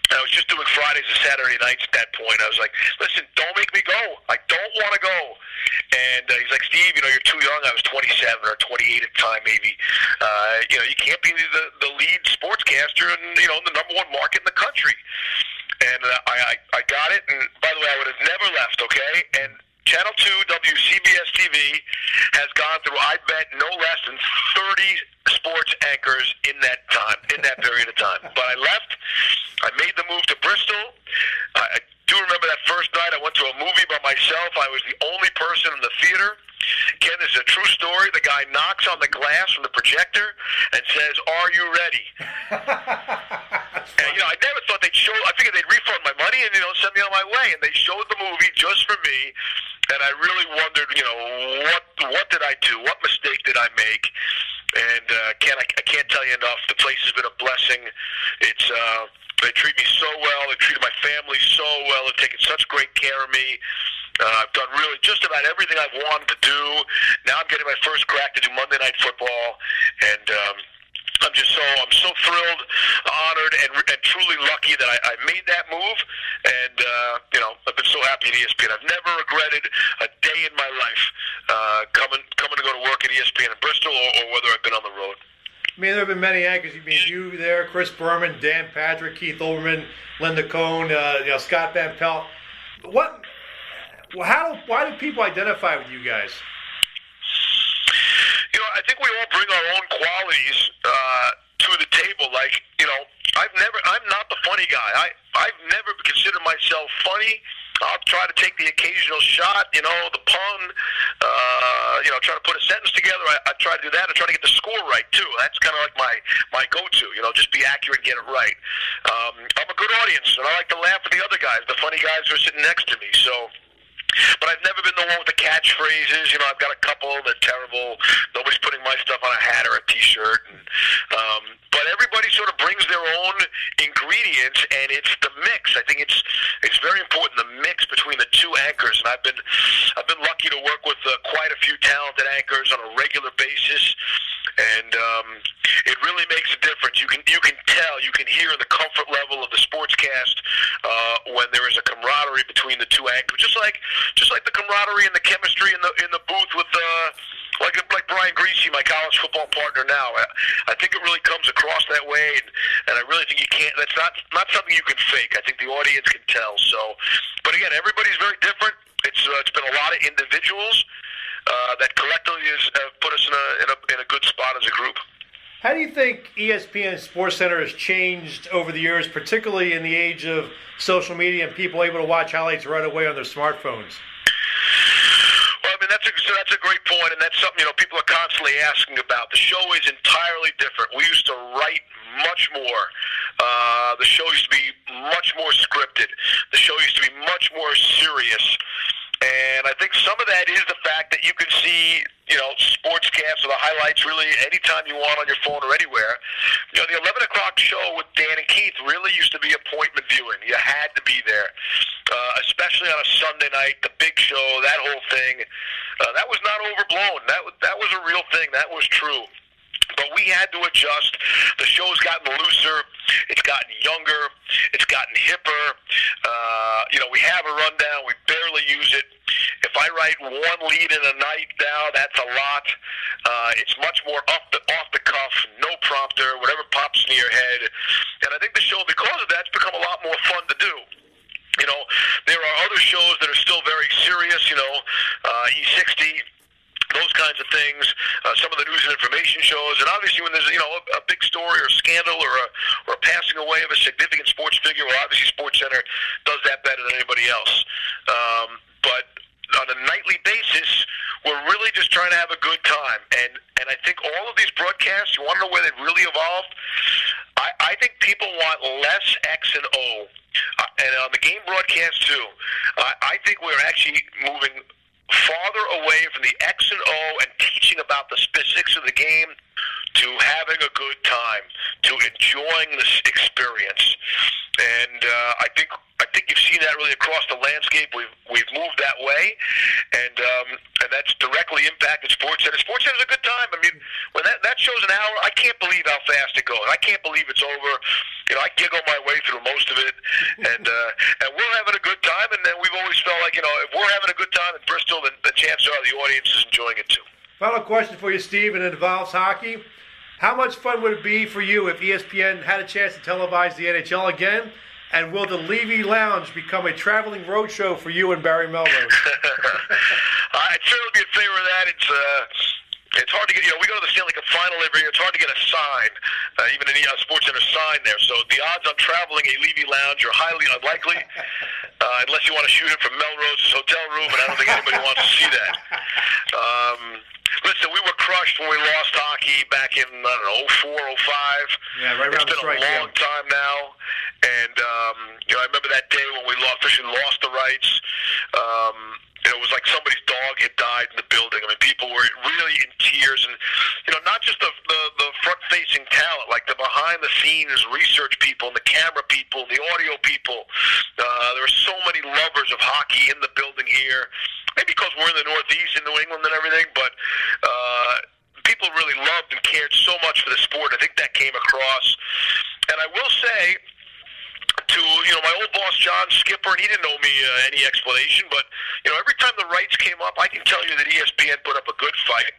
I was just doing Fridays and Saturday nights at that point. I was like, listen, don't make me go. I don't want to go. And uh, he's like, Steve, you know, you're too young. I was 27 or 28 at the time, maybe. Uh, you know, you can't be the, the lead sportscaster in, you know, the number one market in the country. And uh, I, I, I got it. And by the way, I would have never left, okay? And Channel 2, WCBS TV, has gone through, I bet, no less than 30 sports anchors in that time, in that period of time. But I left. I made the move to Bristol. I do remember that first night I went to a movie by myself. I was the only person in the theater. Ken, this is a true story. The guy knocks on the glass from the projector and says, "Are you ready?" and you know, I never thought they'd show. I figured they'd refund my money and you know send me on my way. And they showed the movie just for me. And I really wondered, you know, what what did I do? What mistake did I make? And uh, Ken, I, I can't tell you enough. The place has been a blessing. It's uh, they treat me so well. They treated my family so well. They've taken such great care of me. Uh, I've done really just about everything I've wanted to do. Now I'm getting my first crack to do Monday Night Football, and um, I'm just so I'm so thrilled, honored, and, and truly lucky that I, I made that move. And uh, you know, I've been so happy at ESPN. I've never regretted a day in my life uh, coming coming to go to work at ESPN in Bristol, or, or whether I've been on the road. I mean, there have been many anchors. You mean you there, Chris Berman, Dan Patrick, Keith Olbermann, Linda Cohn, uh, you know, Scott Van Pelt. What? How? Why do people identify with you guys? You know, I think we all bring our own qualities uh, to the table. Like, you know, I've never, I'm not the funny guy. I, I've never considered myself funny. I'll try to take the occasional shot, you know, the pun, uh, you know, try to put a sentence together. I, I try to do that. I try to get the score right too. That's kind of like my my go-to, you know, just be accurate, and get it right. Um, I'm a good audience, and I like to laugh at the other guys, the funny guys who are sitting next to me. So. But I've never been the one with the catchphrases. You know, I've got a couple that are terrible. Nobody's putting my stuff on a hat or a T-shirt. And, um, but everybody sort of brings their own ingredients, and it's the mix. I think it's it's very important the mix between the two anchors. And I've been I've been lucky to work with uh, quite a few talented anchors on a regular basis, and um, it really makes a difference. You can you can tell, you can hear the comfort level of the sportscast uh, when there is a camaraderie two anchors, just like just like the camaraderie and the chemistry in the in the booth with uh, like like Brian Griese, my college football partner now. I, I think it really comes across that way, and, and I really think you can't. That's not not something you can fake. I think the audience can tell. So, but again, everybody's very different. It's uh, it's been a lot of individuals uh, that collectively has have put us in a, in a in a good spot as a group. How do you think ESPN Sports Center has changed over the years, particularly in the age of social media and people able to watch highlights right away on their smartphones? Well, I mean that's a so that's a great point, and that's something you know people are constantly asking about. The show is entirely different. We used to write much more. Uh, the show used to be much more scripted. The show used to be much more serious. And I think some of that is the fact that you can see, you know, sportscasts or the highlights really anytime you want on your phone or anywhere. You know, the 11 o'clock show with Dan and Keith really used to be appointment viewing. You had to be there, uh, especially on a Sunday night, the big show, that whole thing. Uh, that was not overblown. That that was a real thing. That was true but we had to adjust. The show's gotten looser. It's gotten younger. It's gotten hipper. Uh, you know, we have a rundown. We barely use it. If I write one lead in a night now, that's a lot. Uh, it's much more off the off the cuff, no prompter, whatever pops in your head. And I think the show, because of that, it's become a lot more fun to do. You know, there are other shows that are still very serious. You know, uh, E60 those kinds of things, uh, some of the news and information shows, and obviously when there's you know a, a big story or scandal or a or a passing away of a significant sports figure, well, obviously Sports Center does that better than anybody else. Um, but on a nightly basis, we're really just trying to have a good time, and and I think all of these broadcasts, you want to know where they've really evolved. I, I think people want less X and O, uh, and on the game broadcast too. I, I think we're actually moving farther away from the X and O and teaching about the specifics of the game to having a good time, to enjoying this experience. And uh, I think I think you've seen that really across the landscape. We've we've moved that way, and um, and that's directly impacted Sports Center. Sports Center's a good time. I mean, when that that show's an hour, I can't believe how fast it goes. I can't believe it's over. You know, I giggle my way through most of it, and uh, and we're having a good time. And then we've always felt like you know, if we're having a good time in Bristol, then the chances are the audience is enjoying it too. Final question for you, Steve, and it involves hockey. How much fun would it be for you if ESPN had a chance to televise the NHL again? And will the Levy Lounge become a traveling roadshow for you and Barry Melrose? *laughs* I'd certainly be in favor of that. It's uh, it's hard to get. You know, we go to the Stanley Cup final every year. It's hard to get a sign, uh, even the uh, Sports Center sign there. So the odds on traveling a Levy Lounge are highly unlikely, *laughs* uh, unless you want to shoot it from Melrose's hotel room. And I don't think anybody *laughs* wants to see that. Um, Listen, we were crushed when we lost hockey back in I don't know 04, 05. Yeah, right around It's been a long time now, and um, you know I remember that day when we lost, officially lost the rights. Um, it was like somebody's dog had died in the building. I mean, people were really in tears, and you know, not just the the, the front-facing talent, like the behind-the-scenes research people, and the camera people, and the audio people. Uh, there were so many lovers of hockey in the building here. Maybe because we're in the Northeast in New England and everything, but uh, people really loved and cared so much for the sport. I think that came across. And I will say to you know my old boss John Skipper, and he didn't owe me uh, any explanation, but you know every time the rights came up, I can tell you that ESPN put up a good fight,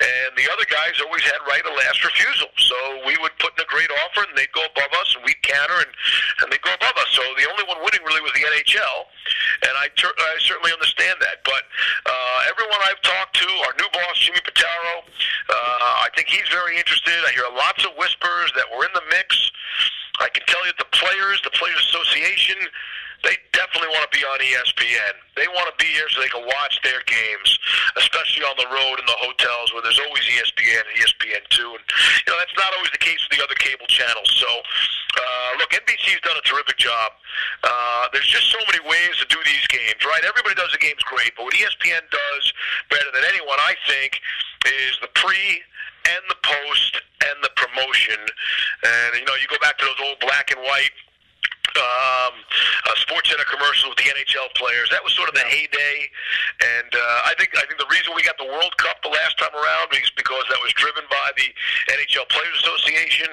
and the other guys always had right of last refusal. So we would put in a great offer, and they'd go above us, and we'd counter, and and they'd go above us. So the only one winning really was the NHL, and I ter- I certainly understand that. But uh, everyone I've talked to, our new boss Jimmy Pitaro, uh, I think he's very interested. I hear lots of whispers that we're in the mix. I can tell you the players, the Players Association, they definitely want to be on ESPN. They want to be here so they can watch their games, especially on the road in the hotels where there's always ESPN and ESPN2. And, you know, that's not always the case with the other cable channels. So, uh, look, NBC's done a terrific job. Uh, there's just so many ways to do these games, right? Everybody does the games great, but what ESPN does better than anyone, I think, is the pre and the post and the promotion. And you know, you go back to those old black and white um, uh, Sports Center commercials with the NHL players. That was sort of the heyday, and uh, I think I think the reason we got the World Cup the last time around is because that was driven by the NHL Players Association,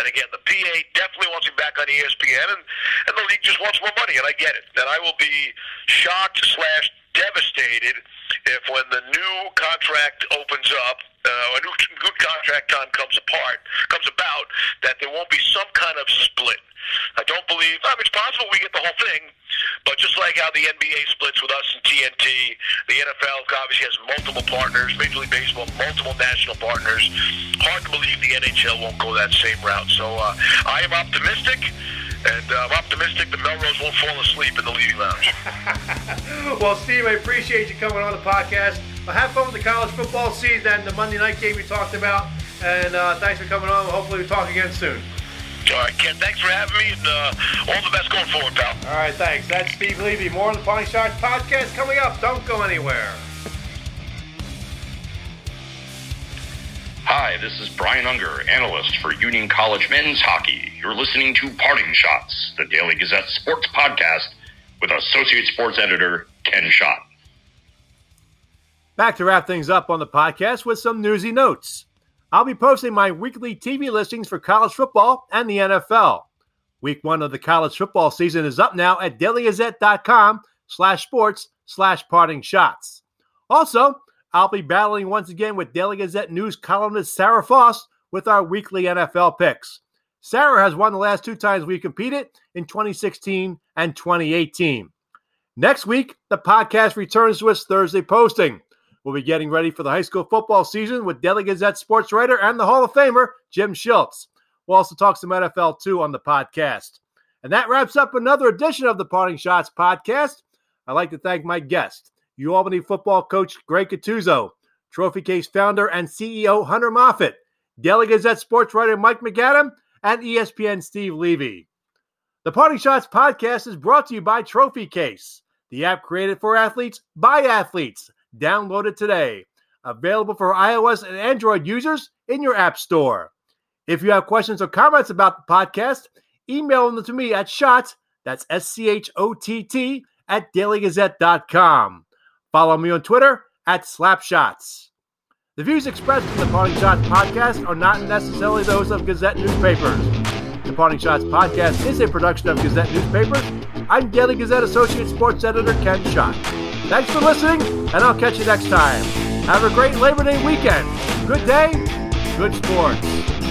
and again, the PA definitely wants him back on ESPN, and and the league just wants more money, and I get it. And I will be shocked slash devastated if when the new contract opens up, uh, a new good contract time comes apart, comes about, that there won't be some kind of split. I don't believe. I mean, it's possible we get the whole thing, But just like how the NBA splits with us and TNT, the NFL obviously has multiple partners. Major League Baseball, multiple national partners. Hard to believe the NHL won't go that same route. So uh, I am optimistic. And uh, I'm optimistic that Melrose won't fall asleep in the leading lounge. *laughs* well, Steve, I appreciate you coming on the podcast. Well, have fun with the college football season, the Monday night game we talked about. And uh, thanks for coming on. Hopefully, we talk again soon. All right, Ken, thanks for having me, and uh, all the best going forward, pal. All right, thanks. That's Steve Levy. More on the Parting Schotts podcast coming up. Don't go anywhere. Hi, this is Brian Unger, analyst for Union College men's hockey. You're listening to Parting Schotts, the Daily Gazette sports podcast with Associate Sports Editor Ken Schott. Back to wrap things up on the podcast with some newsy notes. I'll be posting my weekly TV listings for college football and the NFL. Week one of the college football season is up now at dailygazette.com slash sports slash parting shots. Also, I'll be battling once again with Daily Gazette news columnist Sara Foss with our weekly NFL picks. Sarah has won the last two times we competed in 2016 and 2018. Next week, the podcast returns to its Thursday posting. We'll be getting ready for the high school football season with Daily Gazette sports writer and the Hall of Famer, Jim Schiltz. We'll also talk some NFL too on the podcast. And that wraps up another edition of the Parting Schotts podcast. I'd like to thank my guest, UAlbany football coach Greg Gattuso, Trophecase founder and CEO Hunter Moffatt, Daily Gazette sports writer Mike MacAdam, and ESPN Steve Levy. The Parting Schotts podcast is brought to you by Trophecase, the app created for athletes by athletes. Download it today. Available for iOS and Android users in your app store. If you have questions or comments about the podcast, email them to me at shot, that's S C H O T T, at dailygazette.com. Follow me on Twitter at Slapschotts. The views expressed in the Parting Schotts podcast are not necessarily those of Gazette newspapers. The Parting Schotts podcast is a production of Gazette newspapers. I'm Daily Gazette Associate Sports Editor Ken Schott. Thanks for listening, and I'll catch you next time. Have a great Labor Day weekend. Good day, good sports.